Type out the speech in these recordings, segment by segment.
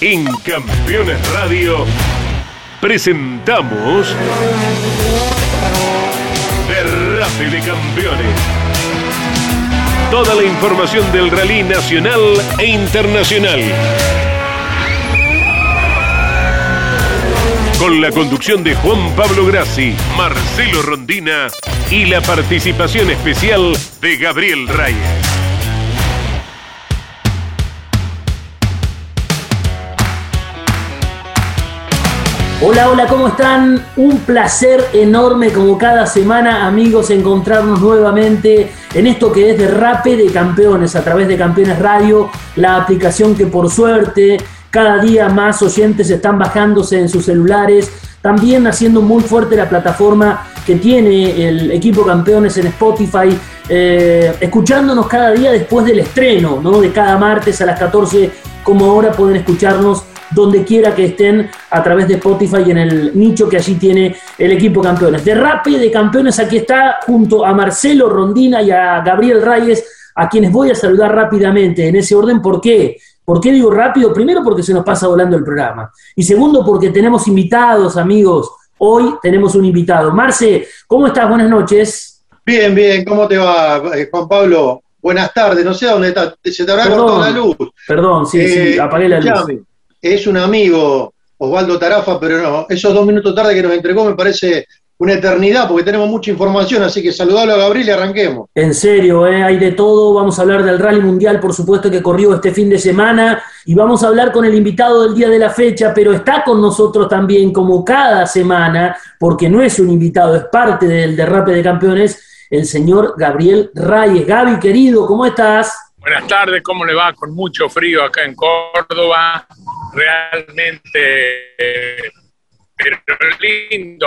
En Campeones Radio presentamos Derrape de Campeones. Toda la información del rally nacional e internacional. Con la conducción de Juan Pablo Grassi, Marcelo Rondina y la participación especial de Gabriel Reyes. Hola, hola, ¿cómo están? Un placer enorme como cada semana, amigos, encontrarnos nuevamente en esto que es de Rape de Campeones a través de Campeones Radio, la aplicación que por suerte cada día más oyentes están bajándose en sus celulares, también haciendo muy fuerte la plataforma que tiene el equipo campeones en Spotify, eh, escuchándonos cada día después del estreno, ¿no? De cada martes a las 14, como ahora pueden escucharnos donde quiera que estén a través de Spotify y en el nicho que allí tiene el equipo campeones. De Rappi de campeones aquí está junto a Marcelo Rondina y a Gabriel Reyes, a quienes voy a saludar rápidamente en ese orden. ¿Por qué? ¿Por qué digo rápido? Primero porque se nos pasa volando el programa. Y segundo porque tenemos invitados, amigos. Hoy tenemos un invitado. Marce, ¿cómo estás? Buenas noches. Bien, bien. ¿Cómo te va, eh, Juan Pablo? Buenas tardes. No sé dónde está. Se te habrá cortado la luz. Perdón, sí, sí, Eh, apagué la luz. Es un amigo, Osvaldo Tarafa, pero no. Esos dos minutos tarde que nos entregó me parece una eternidad porque tenemos mucha información. Así que saludalo a Gabriel y arranquemos. En serio, ¿eh? hay de todo. Vamos a hablar del Rally Mundial, por supuesto, que corrió este fin de semana. Y vamos a hablar con el invitado del día de la fecha, pero está con nosotros también, como cada semana, porque no es un invitado, es parte del derrape de campeones, el señor Gabriel Reyes. Gaby, querido, ¿cómo estás? Buenas tardes, ¿cómo le va? Con mucho frío acá en Córdoba, realmente, lindo,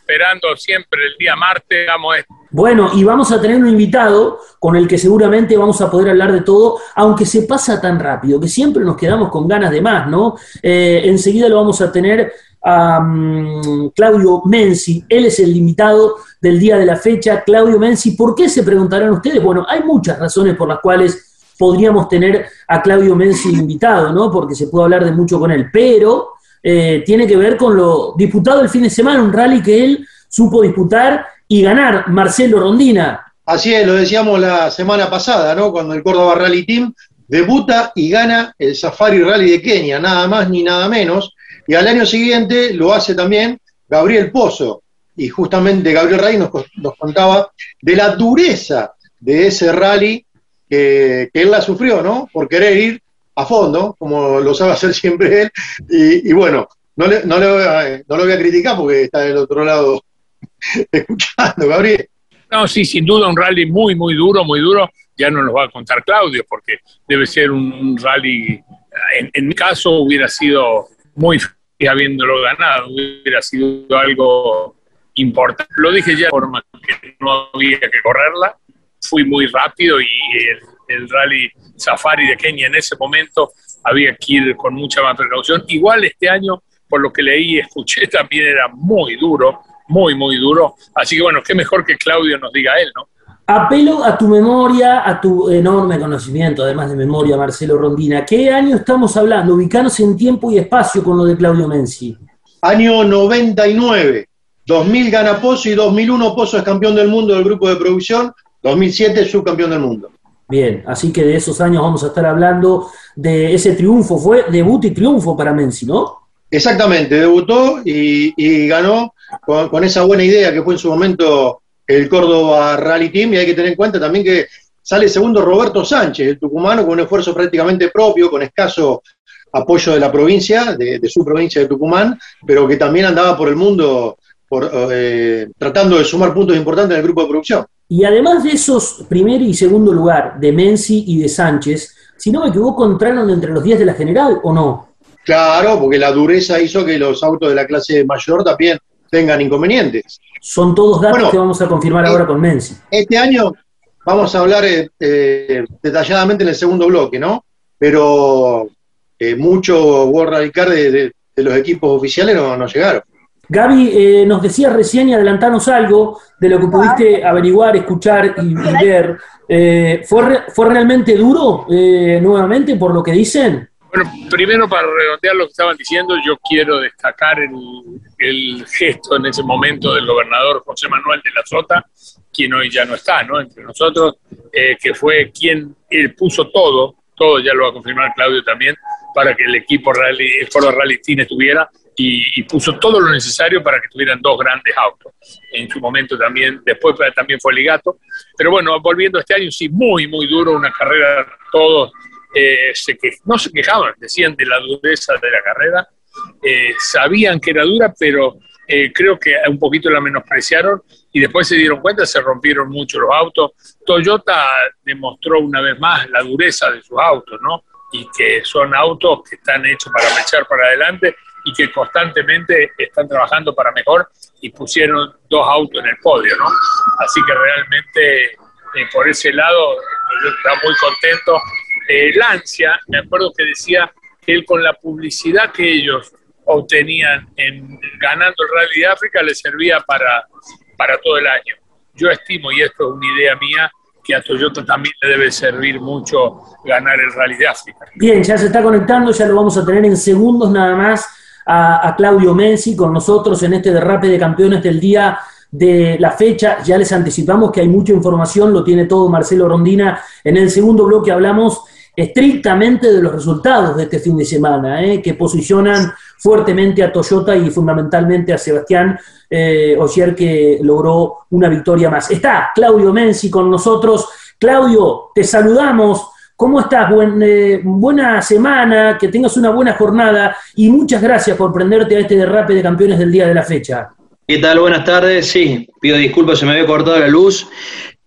esperando siempre el día martes, digamos, es- Bueno, y vamos a tener un invitado con el que seguramente vamos a poder hablar de todo, aunque se pasa tan rápido, que siempre nos quedamos con ganas de más, ¿no? Eh, enseguida lo vamos a tener a mm, Claudio Menzi, él es el invitado del día de la fecha. Claudio Menzi, ¿por qué se preguntarán ustedes? Bueno, hay muchas razones por las cuales podríamos tener a Claudio Menzi invitado, ¿no? Porque se puede hablar de mucho con él, pero eh, tiene que ver con lo disputado el fin de semana, un rally que él supo disputar y ganar, Marcelo Rondina. Así es, lo decíamos la semana pasada, ¿no? Cuando el Córdoba Rally Team debuta y gana el Safari Rally de Kenia, nada más ni nada menos. Y al año siguiente lo hace también Gabriel Pozo. Y justamente Gabriel Rey nos contaba de la dureza de ese rally que, él la sufrió, ¿no? Por querer ir a fondo, como lo sabe hacer siempre él. Y, bueno, no, le, no, le voy a, no lo voy a criticar porque está del otro lado escuchando, Gabriel. no, sí, sin duda un rally muy, muy duro, muy duro, ya nos lo va a contar Claudio, porque debe ser un, rally, en, en mi caso hubiera sido muy feliz habiéndolo ganado, hubiera sido algo importante. Lo dije ya de forma que no había que correrla, fui muy rápido y el, el rally Safari de Kenia en ese momento había que ir con mucha más precaución. Igual este año, por lo que leí y escuché, también era muy duro, muy, muy duro. Así que bueno, qué mejor que Claudio nos diga él, ¿no? Apelo a tu memoria, a tu enorme conocimiento, además de memoria, Marcelo Rondina. ¿Qué año estamos hablando? Ubicanos en tiempo y espacio con lo de Claudio Menzi. Año 99, 2000 gana Pozo y 2001 Pozo es campeón del mundo del grupo de producción, 2007 subcampeón del mundo. Bien, así que de esos años vamos a estar hablando de ese triunfo. Fue debut y triunfo para Menzi, ¿no? Exactamente, debutó y, y ganó con, con esa buena idea que fue en su momento el Córdoba Rally Team y hay que tener en cuenta también que sale segundo Roberto Sánchez, el tucumano, con un esfuerzo prácticamente propio, con escaso apoyo de la provincia, de, de su provincia de Tucumán, pero que también andaba por el mundo por, eh, tratando de sumar puntos importantes en el grupo de producción. Y además de esos primer y segundo lugar, de Menzi y de Sánchez, si no me equivoco, entraron entre los 10 de la general o no? Claro, porque la dureza hizo que los autos de la clase mayor también tengan inconvenientes. Son todos datos Bueno, que vamos a confirmar eh, ahora con Menzi. Este año vamos a hablar eh, eh, detalladamente en el segundo bloque, ¿no? Pero mucho World Rally Car de, de- de los equipos oficiales no, no llegaron. Gaby, eh, nos decías recién y adelantanos algo de lo que pudiste averiguar, escuchar y, y ver. Eh, ¿fue, re- ¿Fue realmente duro eh, nuevamente por lo que dicen? Bueno, primero para redondear lo que estaban diciendo, yo quiero destacar el, el, gesto en ese momento del gobernador José Manuel de la Sota, quien hoy ya no está ¿no? entre nosotros, eh, que fue quien él puso todo, todo ya lo va a confirmar Claudio también, para que el equipo rally, el Foro Rally Team estuviera y, y, puso todo lo necesario para que tuvieran dos grandes autos. En su momento también, después también fue Ligato. Pero bueno, volviendo a este año, sí, muy, muy duro, una carrera, todos eh, se que, no se quejaban, decían de la dureza de la carrera, eh, sabían que era dura, pero eh, creo que un poquito la menospreciaron y después se dieron cuenta, se rompieron mucho los autos. Toyota demostró una vez más la dureza de sus autos, ¿no? Y que son autos que están hechos para echar para adelante y que constantemente están trabajando para mejor y pusieron dos autos en el podio, ¿no? Así que realmente eh, por ese lado yo estaba muy contento. Eh, Lancia, me acuerdo que decía que él con la publicidad que ellos obtenían en ganando el Rally de África le servía para, para todo el año. Yo estimo, y esto es una idea mía, que a Toyota también le debe servir mucho ganar el Rally de África. Bien, ya se está conectando, ya lo vamos a tener en segundos nada más a, Claudio Menzi con nosotros en este derrape de campeones del día de la fecha. Ya les anticipamos que hay mucha información, lo tiene todo Marcelo Rondina. En el segundo bloque hablamos estrictamente de los resultados de este fin de semana, ¿eh? que posicionan fuertemente a Toyota y fundamentalmente a Sebastián eh, que logró una victoria más. Está Claudio Menzi con nosotros. Claudio, te saludamos. ¿Cómo estás? Buen, eh, buena semana, que tengas una buena jornada y muchas gracias por prenderte a este derrape de campeones del día de la fecha. ¿Qué tal? Buenas tardes. Sí, pido disculpas, se me había cortado la luz.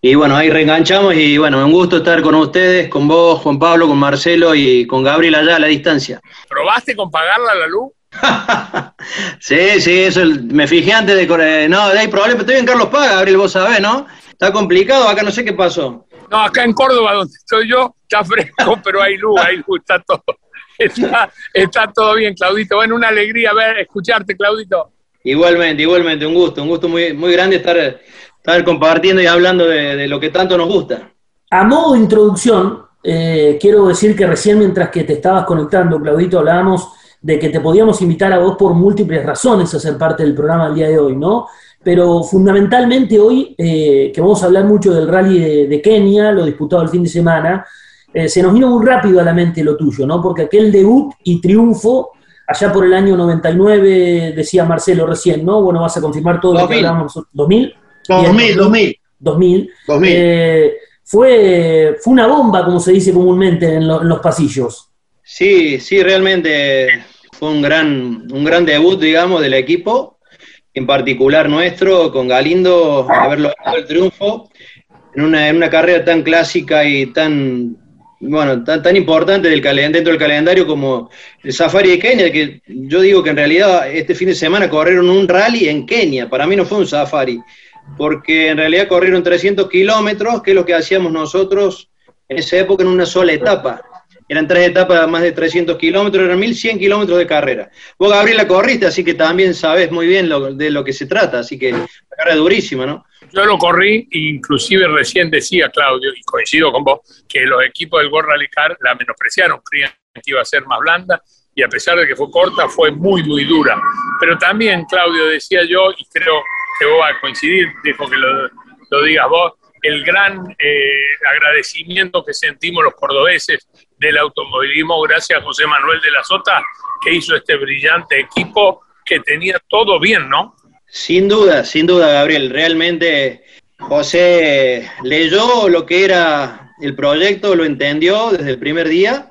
Y bueno, ahí reenganchamos y bueno, un gusto estar con ustedes, con vos, Juan Pablo, con Marcelo y con Gabriel allá a la distancia. ¿Probaste con pagarla la luz? sí, sí, eso me fijé antes de... No, hay problema, estoy en Carlos Paz, Gabriel, vos sabés, ¿no? Está complicado, acá no sé qué pasó. No, acá en Córdoba, donde estoy yo, está fresco, pero hay luz, hay luz, está todo, está, está todo bien, Claudito. Bueno, una alegría ver, escucharte, Claudito. Igualmente, igualmente, un gusto, un gusto muy, muy grande estar estar compartiendo y hablando de, de, lo que tanto nos gusta. A modo de introducción, eh, quiero decir que recién mientras que te estabas conectando, Claudito, hablábamos de que te podíamos invitar a vos por múltiples razones a ser parte del programa el día de hoy, ¿no? Pero fundamentalmente hoy, eh, que vamos a hablar mucho del rally de, de Kenia, lo disputado el fin de semana, eh, se nos vino muy rápido a la mente lo tuyo, ¿no? Porque aquel debut y triunfo allá por el año 99, decía Marcelo recién, ¿no? Bueno, vas a confirmar todo 2000. lo que hablábamos. ¿2000? 2000, 2000. 2000. 2000. Eh, fue, fue una bomba, como se dice comúnmente en, lo, en, los pasillos. Sí, sí, realmente fue un gran, un gran debut, digamos, del equipo, en particular nuestro, con Galindo, haberlo logrado el triunfo en una, en una carrera tan clásica y tan, bueno, tan, tan importante del dentro del calendario como el Safari de Kenia, que yo digo que en realidad este fin de semana corrieron un rally en Kenia, para mí no fue un Safari, porque en realidad corrieron 300 kilómetros, que es lo que hacíamos nosotros en esa época en una sola etapa. Eran tres etapas más de 300 kilómetros, eran 1100 kilómetros de carrera. Vos, Gabriel, la corriste, así que también sabes muy bien lo, de lo que se trata, así que la carrera durísima, ¿no? Yo lo corrí, inclusive recién decía Claudio, y coincido con vos, que los equipos del World Rally la menospreciaron, creían que iba a ser más blanda, y a pesar de que fue corta, fue muy, muy dura. Pero también, Claudio, decía yo, y creo que vos vas a coincidir, dejo que lo, lo digas vos, el gran eh, agradecimiento que sentimos los cordobeses del automovilismo gracias a José Manuel de la Sota, que hizo este brillante equipo que tenía todo bien, ¿no? Sin duda, sin duda, Gabriel. Realmente José leyó lo que era el proyecto, lo entendió desde el primer día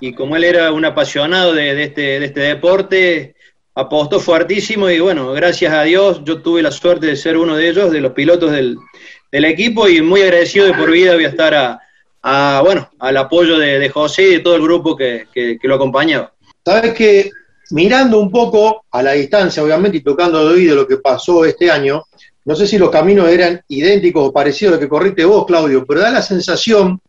y como él era un apasionado de, este, de este deporte, apostó fuertísimo y bueno, gracias a Dios yo tuve la suerte de ser uno de ellos, de los pilotos del, del equipo y muy agradecido de por vida voy a estar a, a bueno, al apoyo de, de, José y de todo el grupo que, que, que, lo acompañaba. Sabes que mirando un poco a la distancia, obviamente, y tocando de oído lo que pasó este año, no sé si los caminos eran idénticos o parecidos a lo que corriste vos, Claudio, pero da la sensación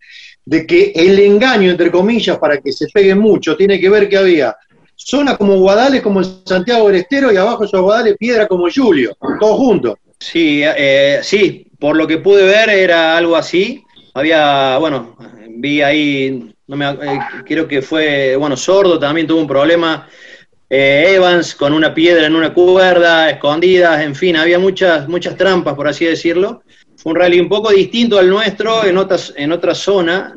de que el engaño, entre comillas, para que se peguen mucho, tiene que ver que había zona como Guadales, como el Santiago del Estero, y abajo esos Guadales Piedra como Julio, todos juntos. Sí, eh, sí, por lo que pude ver era algo así. Había, bueno, vi ahí, no me, eh, creo que fue, bueno, Sordo también tuvo un problema. Eh, Evans con una piedra en una cuerda, escondidas, en fin, había muchas, muchas trampas, por así decirlo. Fue un rally un poco distinto al nuestro, en, otras, en otra zona,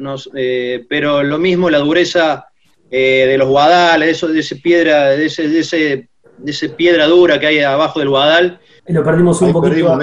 pero lo mismo, la dureza de los guadales, de, eso, de ese piedra, de ese, de ese de esa piedra dura que hay abajo del Guadal. Lo perdimos un poquito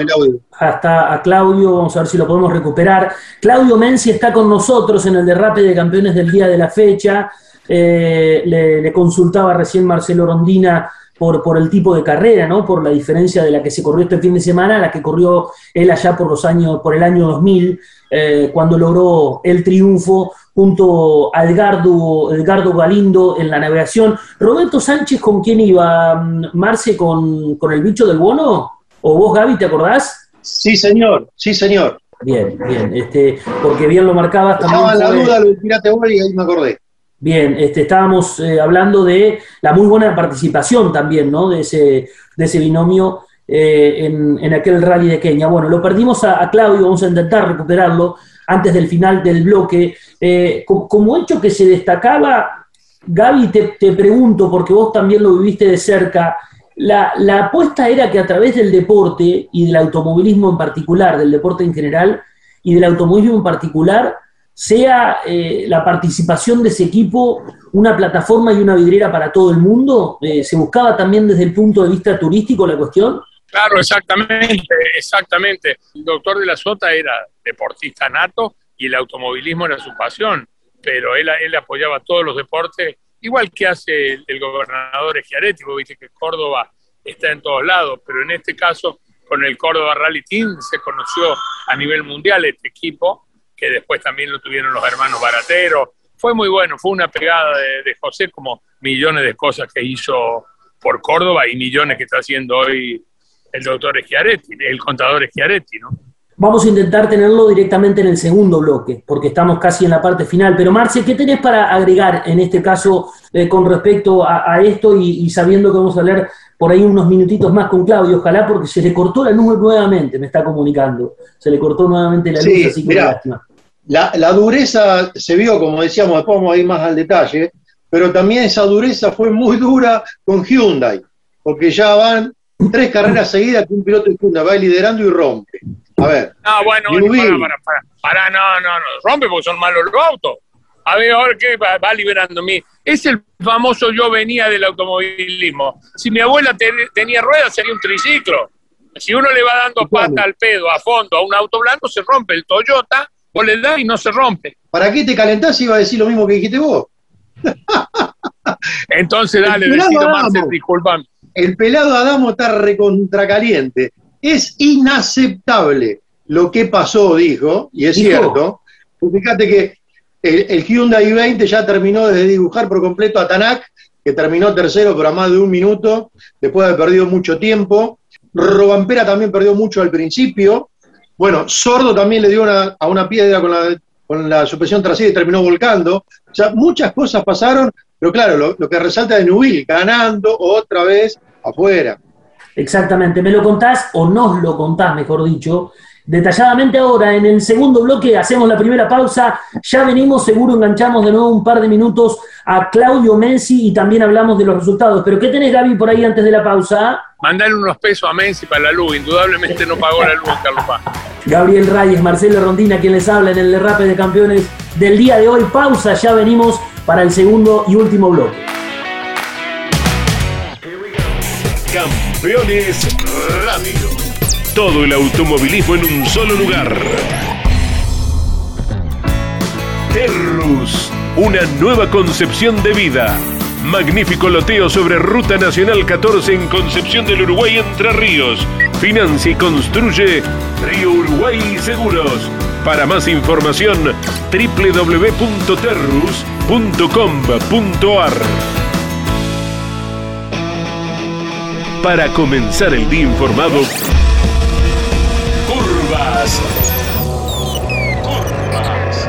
hasta a Claudio, vamos a ver si lo podemos recuperar. Claudio Menzi está con nosotros en el derrape de campeones del día de la fecha. Eh, le, consultaba recién Marcelo Rondina por, por el tipo de carrera, ¿no? Por la diferencia de la que se corrió este fin de semana a la que corrió él allá por los años, por el año 2000, eh, cuando logró el triunfo junto a Edgardo, Edgardo Galindo en la navegación. Roberto Sánchez, ¿con quién iba? ¿Marce con, el bicho del bono? ¿O vos, Gaby, te acordás? Sí, señor, sí, señor. Bien, bien, este, porque bien lo marcabas también. Estaba la duda lo del Pirate y ahí me acordé. Bien, este, estábamos eh, hablando de la muy buena participación también, ¿no? De ese, de ese binomio eh, en, aquel rally de Kenia. Bueno, lo perdimos a, a Claudio, vamos a intentar recuperarlo antes del final del bloque. Eh, como, hecho que se destacaba, Gaby, te, pregunto, porque vos también lo viviste de cerca, la, apuesta era que a través del deporte y del automovilismo en particular, del deporte en general y del automovilismo en particular, sea eh, la participación de ese equipo una plataforma y una vidriera para todo el mundo? Eh, ¿Se buscaba también desde el punto de vista turístico la cuestión? Claro, exactamente, exactamente. El doctor de la Sota era deportista nato y el automovilismo era su pasión, pero él, él apoyaba todos los deportes, igual que hace el, gobernador Schiaretti, porque viste que Córdoba está en todos lados, pero en este caso con el Córdoba Rally Team se conoció a nivel mundial este equipo, que después también lo tuvieron los hermanos Barateros. Fue muy bueno, fue una pegada de José como millones de cosas que hizo por Córdoba y millones que está haciendo hoy el doctor Schiaretti, el contador Schiaretti, ¿no? Vamos a intentar tenerlo directamente en el segundo bloque, porque estamos casi en la parte final. Pero Marce, ¿qué tenés para agregar en este caso eh, con respecto a, esto y, sabiendo que vamos a hablar por ahí unos minutitos más con Claudio? Ojalá porque se le cortó la luz nuevamente, me está comunicando. Se le cortó nuevamente la luz, así que La, la, dureza se vio, como decíamos, después vamos a ir más al detalle, pero también esa dureza fue muy dura con Hyundai, porque ya van tres carreras seguidas que un piloto Hyundai va liderando y rompe. A ver. No, bueno, para, para, para, no, no, no, rompe porque son malos los autos. A ver, ahora que va, va liberándome. Es el famoso yo venía del automovilismo. Si mi abuela tenía ruedas, sería un triciclo. Si uno le va dando pata al pedo a fondo a un auto blanco, se rompe el Toyota, o le da y no se rompe. ¿Para qué te calentás si iba a decir lo mismo que dijiste vos? Entonces, dale, decido más, disculpame el pelado Adamo está recontracaliente. Es inaceptable lo que pasó, dijo, y es cierto. Fíjate que el, Hyundai i20 ya terminó de dibujar por completo a Tanak, que terminó tercero pero a más de un minuto, después de haber perdido mucho tiempo. Robampera también perdió mucho al principio. Bueno, Sordo también le dio a una piedra con la, con la suspensión trasera y terminó volcando. O sea, muchas cosas pasaron pero claro, lo, que resalta de Nubil, ganando otra vez afuera. Exactamente, me lo contás o nos lo contás, mejor dicho, detalladamente ahora. En el segundo bloque hacemos la primera pausa, ya venimos, seguro enganchamos de nuevo un par de minutos a Claudio Menzi y también hablamos de los resultados. Pero ¿qué tenés, Gaby, por ahí antes de la pausa? Mandale unos pesos a Menzi para la luz, indudablemente no pagó la luz en Carlos Paz. Gabriel Reyes, Marcelo Rondina, quien les habla en el derrape de campeones del día de hoy. Pausa, ya venimos para el segundo y último bloque. Campeones Radio. Todo el automovilismo en un solo lugar. Terrus, una nueva concepción de vida. Magnífico loteo sobre Ruta Nacional 14 en Concepción del Uruguay Entre Ríos. Financia y construye Río Uruguay Seguros. Para más información, www.terrus.com.ar. Para comenzar el día informado, Curvas. Curvas.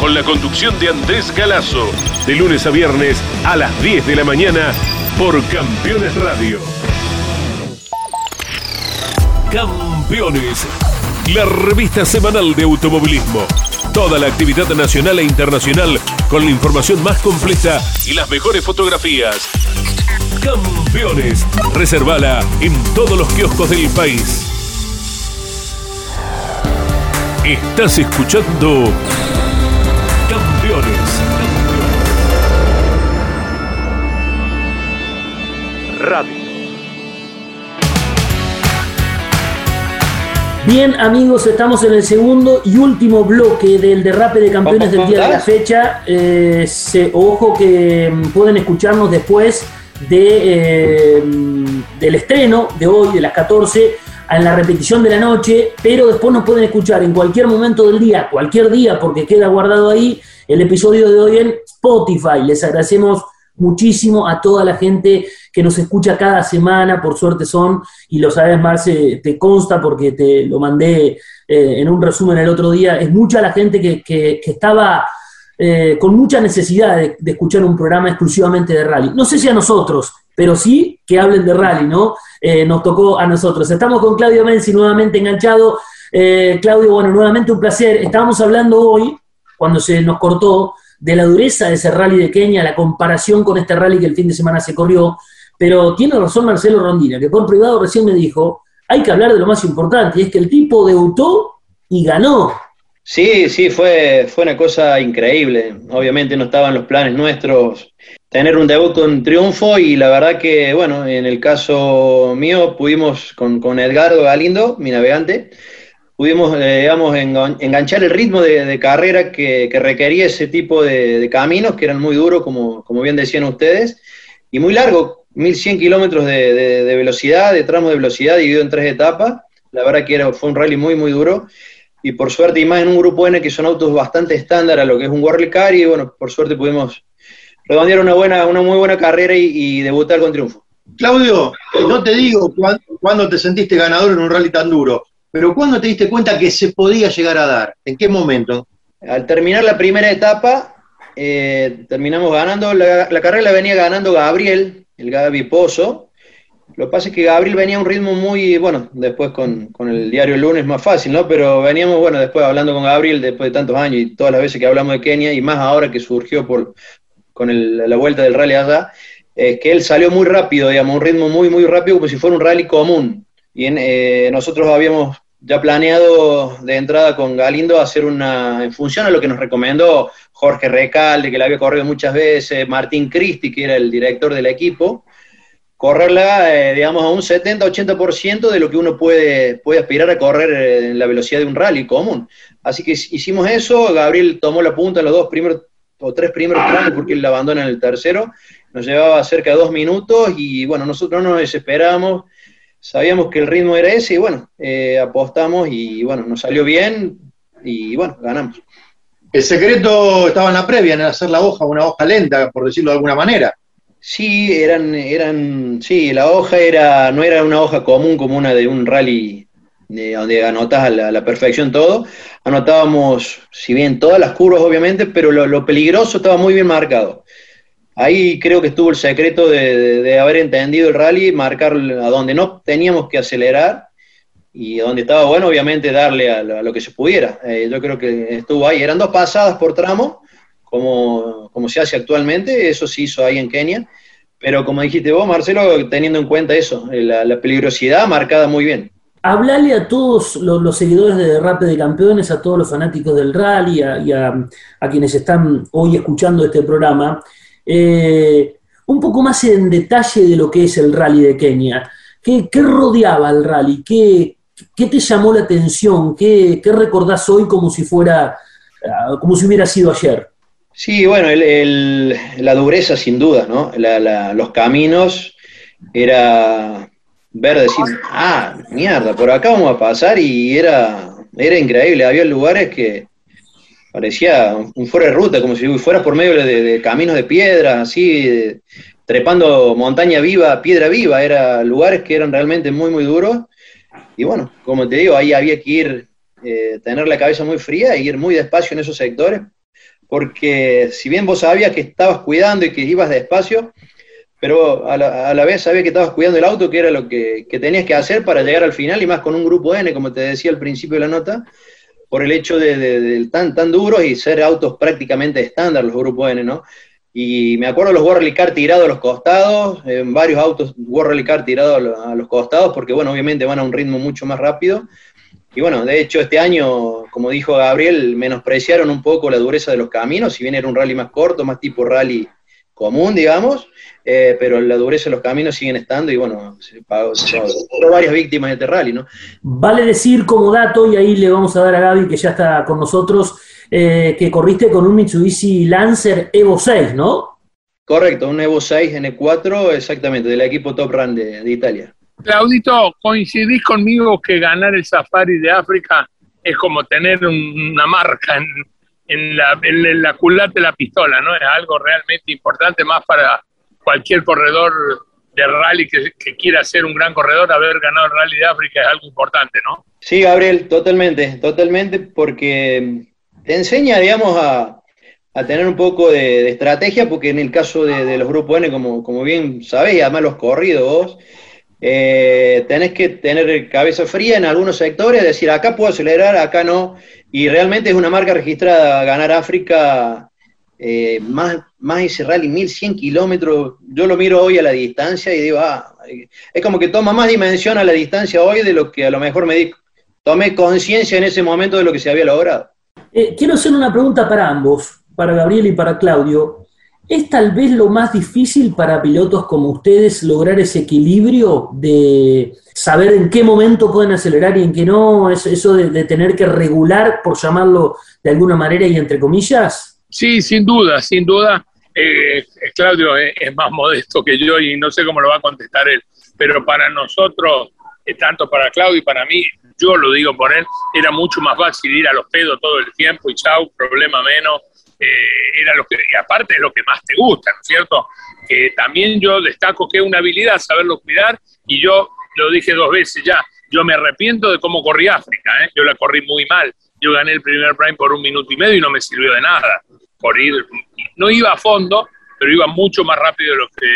Con la conducción de Andrés Galazo, de lunes a viernes a las 10 de la mañana por Campeones Radio. Campeones la revista semanal de automovilismo. Toda la actividad nacional e internacional con la información más completa y las mejores fotografías. Campeones. Reservala en todos los kioscos del país. Estás escuchando Campeones. Radio. Bien, amigos, estamos en el segundo y último bloque del derrape de campeones del día de la fecha. Eh, se, ojo que mm, pueden escucharnos después de, eh, del estreno de hoy, de las 14, en la repetición de la noche, pero después nos pueden escuchar en cualquier momento del día, cualquier día, porque queda guardado ahí el episodio de hoy en Spotify. Les agradecemos muchísimo a toda la gente que nos escucha cada semana, por suerte son, y lo sabes, Marce, te consta porque te lo mandé eh, en un resumen el otro día, es mucha la gente que, estaba eh, con mucha necesidad de, escuchar un programa exclusivamente de rally. No sé si a nosotros, pero sí que hablen de rally, ¿no? Eh, nos tocó a nosotros. Estamos con Claudio Menzi nuevamente enganchado. Claudio, bueno, nuevamente un placer. Estábamos hablando hoy, cuando se nos cortó, de la dureza de ese rally de Kenia, la comparación con este rally que el fin de semana se corrió, pero tiene razón Marcelo Rondina, que por privado recién me dijo, hay que hablar de lo más importante, y es que el tipo debutó y ganó. Sí, sí, fue, fue una cosa increíble. Obviamente no estaban los planes nuestros tener un debut con triunfo y la verdad que, bueno, en el caso mío pudimos con, con Edgardo Galindo, mi navegante, pudimos, eh, digamos, enganchar el ritmo de, carrera que, requería ese tipo de, caminos, que eran muy duros, como, como bien decían ustedes, y muy largo, 1100 kilómetros de, velocidad, de tramo de velocidad, dividido en tres etapas. La verdad que era, fue un rally muy, muy duro. Y por suerte, y más en un grupo N, que son autos bastante estándar a lo que es un World Car, y bueno, por suerte pudimos redondear una, buena, una muy buena carrera y, debutar con triunfo. Claudio, no te digo cuándo te sentiste ganador en un rally tan duro, pero ¿cuándo te diste cuenta que se podía llegar a dar? ¿En qué momento? Al terminar la primera etapa, eh, terminamos ganando, la, carrera la venía ganando Gabriel, el Gabi Pozo. Lo que pasa es que Gabriel venía a un ritmo muy, bueno, después con, el diario el lunes más fácil, ¿no? Pero veníamos, bueno, después hablando con Gabriel, después de tantos años y todas las veces que hablamos de Kenia, y más ahora que surgió por, con la vuelta del rally allá, es que él salió muy rápido, digamos, un ritmo muy, muy rápido, como si fuera un rally común. Y eh, nosotros habíamos ya planeado de entrada con Galindo hacer una, en función a lo que nos recomendó Jorge Recalde, que la había corrido muchas veces, Martín Cristi, que era el director del equipo, correrla, eh, digamos, a un 70-80% de lo que uno puede, puede aspirar a correr en la velocidad de un rally común. Así que hicimos eso, Gabriel tomó la punta en los dos primeros o tres primeros tramos porque él la abandona en el tercero, nos llevaba cerca de dos minutos y bueno, nosotros no nos desesperamos, sabíamos que el ritmo era ese y bueno, eh, apostamos y bueno, nos salió bien y bueno, ganamos. El secreto estaba en la previa, en hacer la hoja, una hoja lenta, por decirlo de alguna manera. Sí, eran, eran, sí, la hoja era, no era una hoja común como una de un rally de, donde anotás a la, perfección todo. Anotábamos, si bien todas las curvas obviamente, pero lo peligroso estaba muy bien marcado. Ahí creo que estuvo el secreto de, haber entendido el rally, marcar a donde no teníamos que acelerar y donde estaba bueno, obviamente, darle a, lo que se pudiera. Eh, yo creo que estuvo ahí. Eran dos pasadas por tramo, como, como se hace actualmente, eso se hizo ahí en Kenia. Pero como dijiste vos, Marcelo, teniendo en cuenta eso, eh, la, peligrosidad marcada muy bien. Hablale a todos los, seguidores de Derrape de Campeones, a todos los fanáticos del rally y a, quienes están hoy escuchando este programa, eh, un poco más en detalle de lo que es el rally de Kenia. ¿Qué, rodeaba el rally? ¿Qué, ¿Qué, te llamó la atención? ¿Qué, ¿Qué, recordás hoy como si fuera, ah, como si hubiera sido ayer? Sí, bueno, la dureza sin duda, ¿no? los caminos era ver, decir, ah, mierda, por acá vamos a pasar y era, era increíble. Había lugares que, parecía un fuera de ruta, como si fuera por medio de, caminos de piedra, así, trepando montaña viva, piedra viva, eran lugares que eran realmente muy, muy duros. Y bueno, como te digo, ahí había que ir, eh, tener la cabeza muy fría e ir muy despacio en esos sectores, porque si bien vos sabías que estabas cuidando y que ibas despacio, pero a la, vez sabías que estabas cuidando el auto, que era lo que, que tenías que hacer para llegar al final, y más con un grupo N, como te decía al principio de la nota, por el hecho de, tan, tan duros y ser autos prácticamente estándar los grupos N, ¿no? Y me acuerdo los World Car tirados a los costados, en varios autos World Car tirados a los costados, porque bueno, obviamente van a un ritmo mucho más rápido. Y bueno, de hecho este año, como dijo Gabriel, menospreciaron un poco la dureza de los caminos, si bien era un rally más corto, más tipo rally común, digamos, eh, pero la dureza de los caminos siguen estando y bueno, se pagó, varias víctimas de este rally, ¿no? Vale decir como dato, y ahí le vamos a dar a Gaby que ya está con nosotros, eh, que corriste con un Mitsubishi Lancer Evo 6, ¿no? Correcto, un Evo 6 N4, exactamente, del equipo Top Run de, Italia. Claudito, ¿coincidís conmigo que ganar el Safari de África es como tener una marca en, la, en la culata de la pistola, ¿no? Es algo realmente importante más para cualquier corredor de rally que, quiera ser un gran corredor, haber ganado el Rally de África es algo importante, ¿no? Sí, Gabriel, totalmente, totalmente, porque te enseña, digamos, a, tener un poco de, estrategia, porque en el caso de, los grupos N, como, como bien sabéis, además los corridos vos, eh, tenés que tener cabeza fría en algunos sectores, decir, acá puedo acelerar, acá no, y realmente es una marca registrada ganar África eh, más, más ese rally, 1100 kilómetros, yo lo miro hoy a la distancia y digo, ah, es como que toma más dimensión a la distancia hoy de lo que a lo mejor me di, tomé conciencia en ese momento de lo que se había logrado. Eh, quiero hacer una pregunta para ambos, para Gabriel y para Claudio. ¿Es tal vez lo más difícil para pilotos como ustedes lograr ese equilibrio de saber en qué momento pueden acelerar y en qué no? Eso de, tener que regular, por llamarlo de alguna manera y entre comillas. Sí, sin duda, sin duda. Eh, Claudio es, más modesto que yo y no sé cómo lo va a contestar él, pero para nosotros, eh, tanto para Claudio y para mí, yo lo digo por él, era mucho más fácil ir a los pedos todo el tiempo y chau, problema menos. Eh, era lo que, y aparte es lo que más te gusta, ¿no es cierto? Que también yo destaco que es una habilidad saberlo cuidar y yo lo dije dos veces ya, yo me arrepiento de cómo corrí África, yo la corrí muy mal, yo gané el primer prime por un minuto y medio y no me sirvió de nada por no iba a fondo, pero iba mucho más rápido de lo que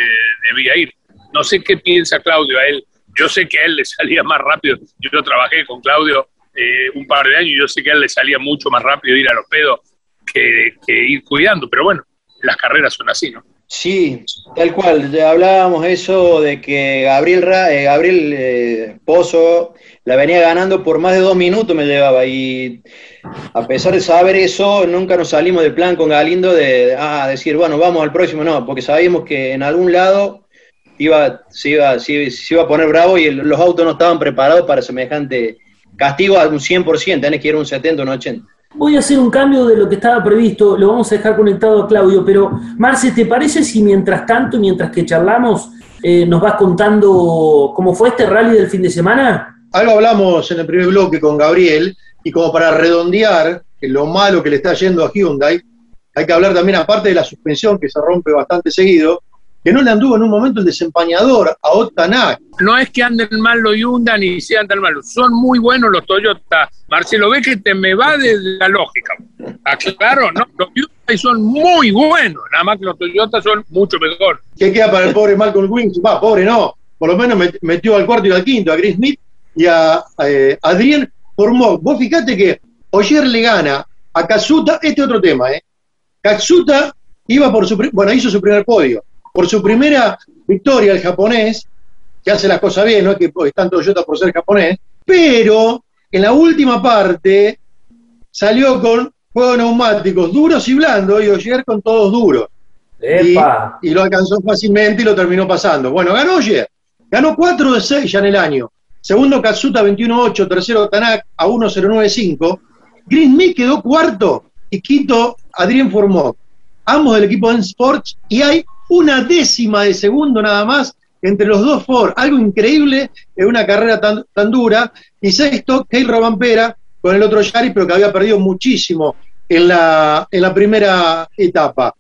debía ir. No sé qué piensa Claudio a él. Yo sé que a él le salía más rápido. Yo trabajé con Claudio eh, un par de años y yo sé que a él le salía mucho más rápido ir a los pedos que, ir cuidando. Pero bueno, las carreras son así, ¿no? Sí, tal cual. Ya hablábamos eso de que Gabriel, eh, Gabriel eh, Pozo la venía ganando por más de dos minutos me llevaba y a pesar de saber eso, nunca nos salimos del plan con Galindo de ah, decir, bueno, vamos al próximo, no, porque sabíamos que en algún lado iba, se, iba, se, iba a poner bravo y los autos no estaban preparados para semejante castigo a un 100%, tenés que ir a un 70 o un 80. Voy a hacer un cambio de lo que estaba previsto, lo vamos a dejar conectado a Claudio, pero Marce, ¿te parece si mientras tanto, mientras que charlamos, eh, nos vas contando cómo fue este rally del fin de semana? Algo hablamos en el primer bloque con Gabriel, y como para redondear lo malo que le está yendo a Hyundai, hay que hablar también, aparte de la suspensión que se rompe bastante seguido, que no le anduvo en un momento el desempañador a Otanak. No es que anden mal los Hyundai ni sean tan malos, son muy buenos los Toyota. Marcelo, ve que te me va de la lógica. Claro, no, los Hyundai son muy buenos, nada más que los Toyota son mucho mejor. ¿Qué queda para el pobre Malcolm Wings? Va, pobre no, por lo menos metió al cuarto y al quinto a Chris Smith y a eh, Adrián formó. Vos fíjate que Oyer le gana a Kazuta, este otro tema, ¿eh? Kazuta iba por su, bueno, hizo su primer podio. Por su primera victoria el japonés, que hace las cosas bien, no es que está Toyota por ser japonés, pero en la última parte salió con juegos neumáticos duros y blandos y Oyer con todos duros. Y, lo alcanzó fácilmente y lo terminó pasando. Bueno, ganó Oyer. Ganó 4 de 6 ya en el año. Segundo Katsuta 21-8, tercero Tanak a 1-0-9-5. Green quedó cuarto y quinto Adrien Formó. Ambos del equipo de Sports y hay una décima de segundo nada más entre los dos Ford. Algo increíble en una carrera tan, tan dura. Y sexto, Keil Robampera con el otro Yari, pero que había perdido muchísimo en la, en la primera etapa.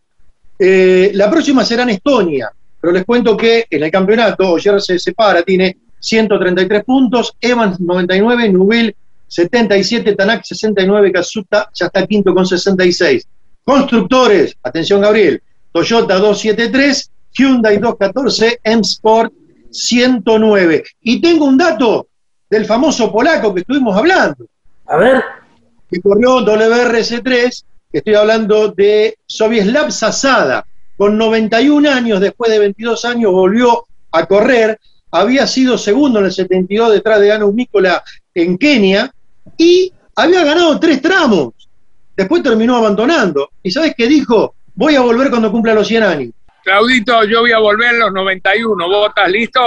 Eh, la próxima será en Estonia, pero les cuento que en el campeonato Oyer se separa, tiene 133 puntos, Evans 99, Nubil 77, Tanak 69, Kazuta ya está quinto con 66. Constructores, atención Gabriel, Toyota 273, Hyundai 214, M-Sport 109. Y tengo un dato del famoso polaco que estuvimos hablando. A ver. que corrió WRC3, estoy hablando de Sobieslav Sasada, con 91 años, después de 22 años, volvió a correr, había sido segundo en el 72 detrás de Anu Mícola en Kenia, y había ganado tres tramos. Después terminó abandonando. ¿Y sabes qué dijo? Voy a volver cuando cumpla los 100 años. Claudito, yo voy a volver en los 91. ¿Vos estás listo?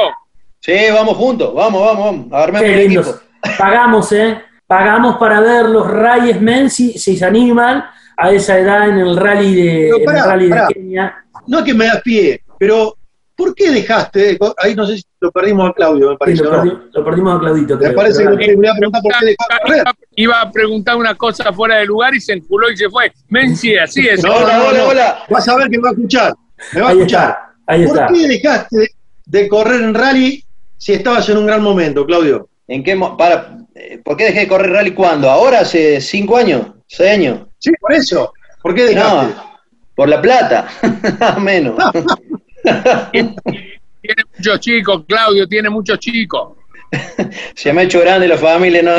Sí, vamos juntos, vamos, vamos, vamos. Qué lindos. Pagamos, ¿eh? Pagamos para ver los Rayes Menzi, si se animan, a esa edad en el rally de, pará, el rally de Kenia. No es que me das pie, pero ¿por qué dejaste? Ahí no sé si lo perdimos a Claudio, me Sí, parece. lo, ¿no? perdi- lo perdimos a Claudito. Me creo, parece pero que me voy a preguntar por qué dejaste correr. Iba, a preguntar una cosa fuera de lugar y se enculó y se fue. Menci, así es. No, Hola, no. hola. Vas a ver que me va a escuchar. Me va a Ahí escuchar. está, ahí ¿Por está. qué dejaste de, de correr en rally si estabas en un gran momento, Claudio? ¿En qué mo- para, eh, ¿Por qué dejé de correr rally cuándo? ¿Ahora? ¿Hace cinco años? ¿Seis años? Sí, por eso. ¿Por qué dejaste? No, por la plata, menos. Tiene muchos chicos, Claudio, tiene muchos chicos. Se me ha hecho grande la familia, no,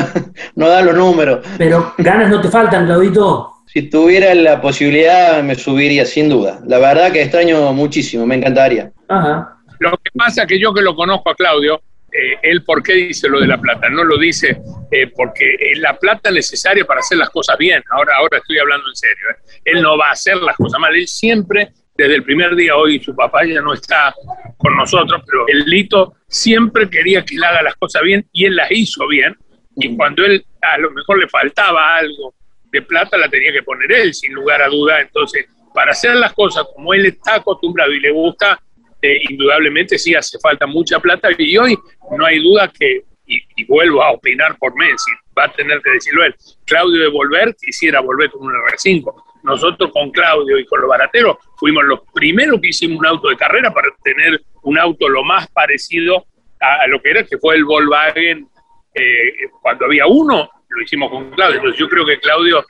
no da los números. Pero ganas no te faltan, Claudito. Si tuviera la posibilidad, me subiría, sin duda. La verdad que extraño muchísimo, me encantaría. Ajá. Lo que pasa es que yo que lo conozco a Claudio, eh, él por qué dice lo de la plata, no lo dice eh, porque es la plata necesaria para hacer las cosas bien. Ahora, ahora estoy hablando en serio. ¿eh? Él no va a hacer las cosas mal. Él siempre, desde el primer día, hoy su papá ya no está con nosotros, pero el Lito siempre quería que él haga las cosas bien y él las hizo bien. Y cuando él a lo mejor le faltaba algo de plata, la tenía que poner él, sin lugar a duda. Entonces, para hacer las cosas como él está acostumbrado y le gusta, eh, indudablemente sí hace falta mucha plata y hoy no hay duda que, y, y vuelvo a opinar por Messi, va a tener que decirlo él, Claudio de volver quisiera volver con un R5. Nosotros con Claudio y con los barateros fuimos los primeros que hicimos un auto de carrera para tener un auto lo más parecido a, lo que era, que fue el Volkswagen. eh, cuando había uno, lo hicimos con Claudio. Entonces yo creo que Claudio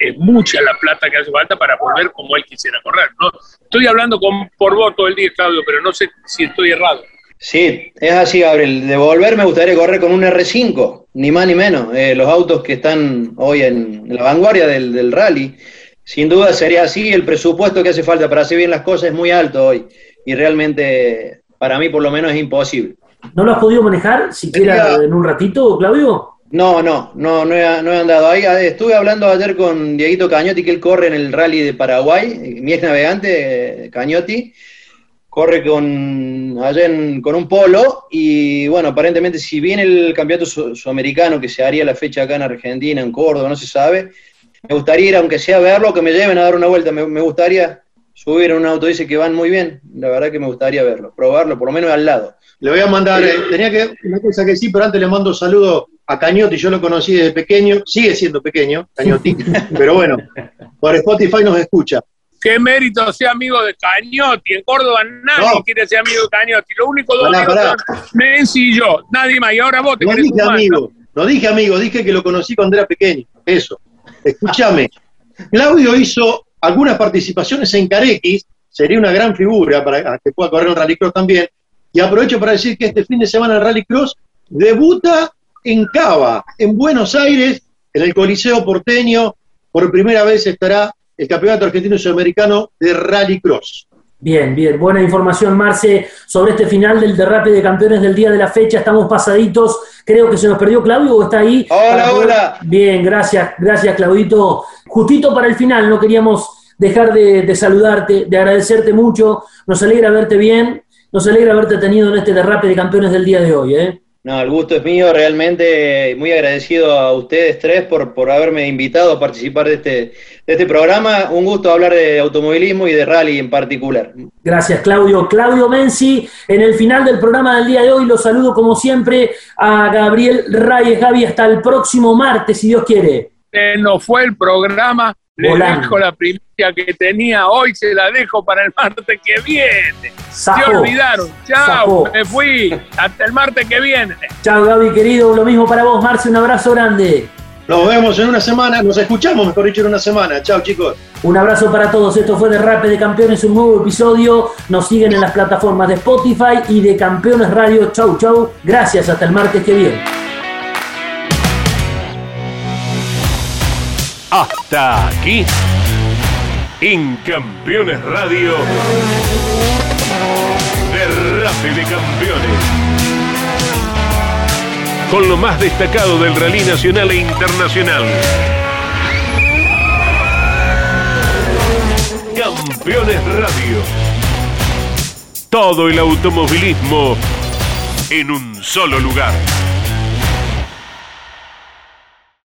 es mucha la plata que hace falta para volver como él quisiera correr. ¿no? Estoy hablando con, por vos todo el día, Claudio, pero no sé si estoy errado. Sí, es así, Gabriel. De volver me gustaría correr con un R5, ni más ni menos. Eh, los autos que están hoy en, la vanguardia del rally, sin duda sería así. El presupuesto que hace falta para hacer bien las cosas es muy alto hoy. Y realmente, para mí por lo menos es imposible. ¿No lo has podido manejar siquiera en un ratito, Claudio? No, no, no, no he, no he andado ahí. Eh, Estuve hablando ayer con Dieguito Cañotti, que él corre en el rally de Paraguay, mi ex navegante, eh, Cañotti, corre con, allá en- con un polo y bueno, aparentemente si viene el campeonato su- sudamericano que se haría la fecha acá en Argentina, en Córdoba, no se sabe, me gustaría ir, aunque sea a verlo, que me lleven a dar una vuelta, me, me gustaría subir en un auto, dice que van muy bien, la verdad que me gustaría verlo, probarlo, por lo menos al lado. Le voy a mandar, eh, tenía que, una cosa que sí, pero antes le mando un saludo a Cañotti, yo lo conocí desde pequeño, sigue siendo pequeño, Cañotti, pero bueno, por Spotify nos escucha. Qué mérito ser amigo de Cañotti. En Córdoba nadie No. quiere ser amigo de Cañotti. Lo único dos Pará, amigos pará. son Messi y yo. Nadie más. Y ahora vos te No querés dije sumar, ¿no? amigo, no dije amigo, dije que lo conocí cuando era pequeño, eso. Escúchame, Claudio hizo algunas participaciones en Carequis, sería una gran figura para que pueda correr en Rallycross también, y aprovecho para decir que este fin de semana el Rallycross debuta en Cava, en Buenos Aires, en el Coliseo porteño, por primera vez estará el Campeonato Argentino y Sudamericano de Rallycross. Bien, bien, buena información, Marce, sobre este final del derrape de campeones del día de la fecha. Estamos pasaditos. Creo que se nos perdió Claudio o está ahí. Hola, poder- hola. Bien, gracias, gracias, Claudito. Justito para el final, no queríamos dejar de, de saludarte, de agradecerte mucho. Nos alegra verte bien, nos alegra haberte tenido en este derrape de campeones del día de hoy. ¿eh? No, el gusto es mío, realmente muy agradecido a ustedes tres por, por haberme invitado a participar de este, de este programa. Un gusto hablar de automovilismo y de rally en particular. Gracias, Claudio. Claudio Menzi, en el final del programa del día de hoy, los saludo como siempre a Gabriel Reyes. Gaby, hasta el próximo martes, si Dios quiere. Se nos fue el programa. Le Volando. dejo la primicia que tenía hoy, se la dejo para el martes que viene. Se olvidaron. Chao, me fui. Hasta el martes que viene. Chao, Gaby, querido. Lo mismo para vos, Marce. Un abrazo grande. Nos vemos en una semana, nos escuchamos, mejor dicho, en una semana. Chao, chicos. Un abrazo para todos. Esto fue Derrape de Campeones, un nuevo episodio. Nos siguen en las plataformas de Spotify y de Campeones Radio. Chau, chau. Gracias. Hasta el martes que viene. Hasta aquí, en Campeones Radio, Derrape de Campeones. Con lo más destacado del rally nacional e internacional. Campeones Radio. Todo el automovilismo en un solo lugar.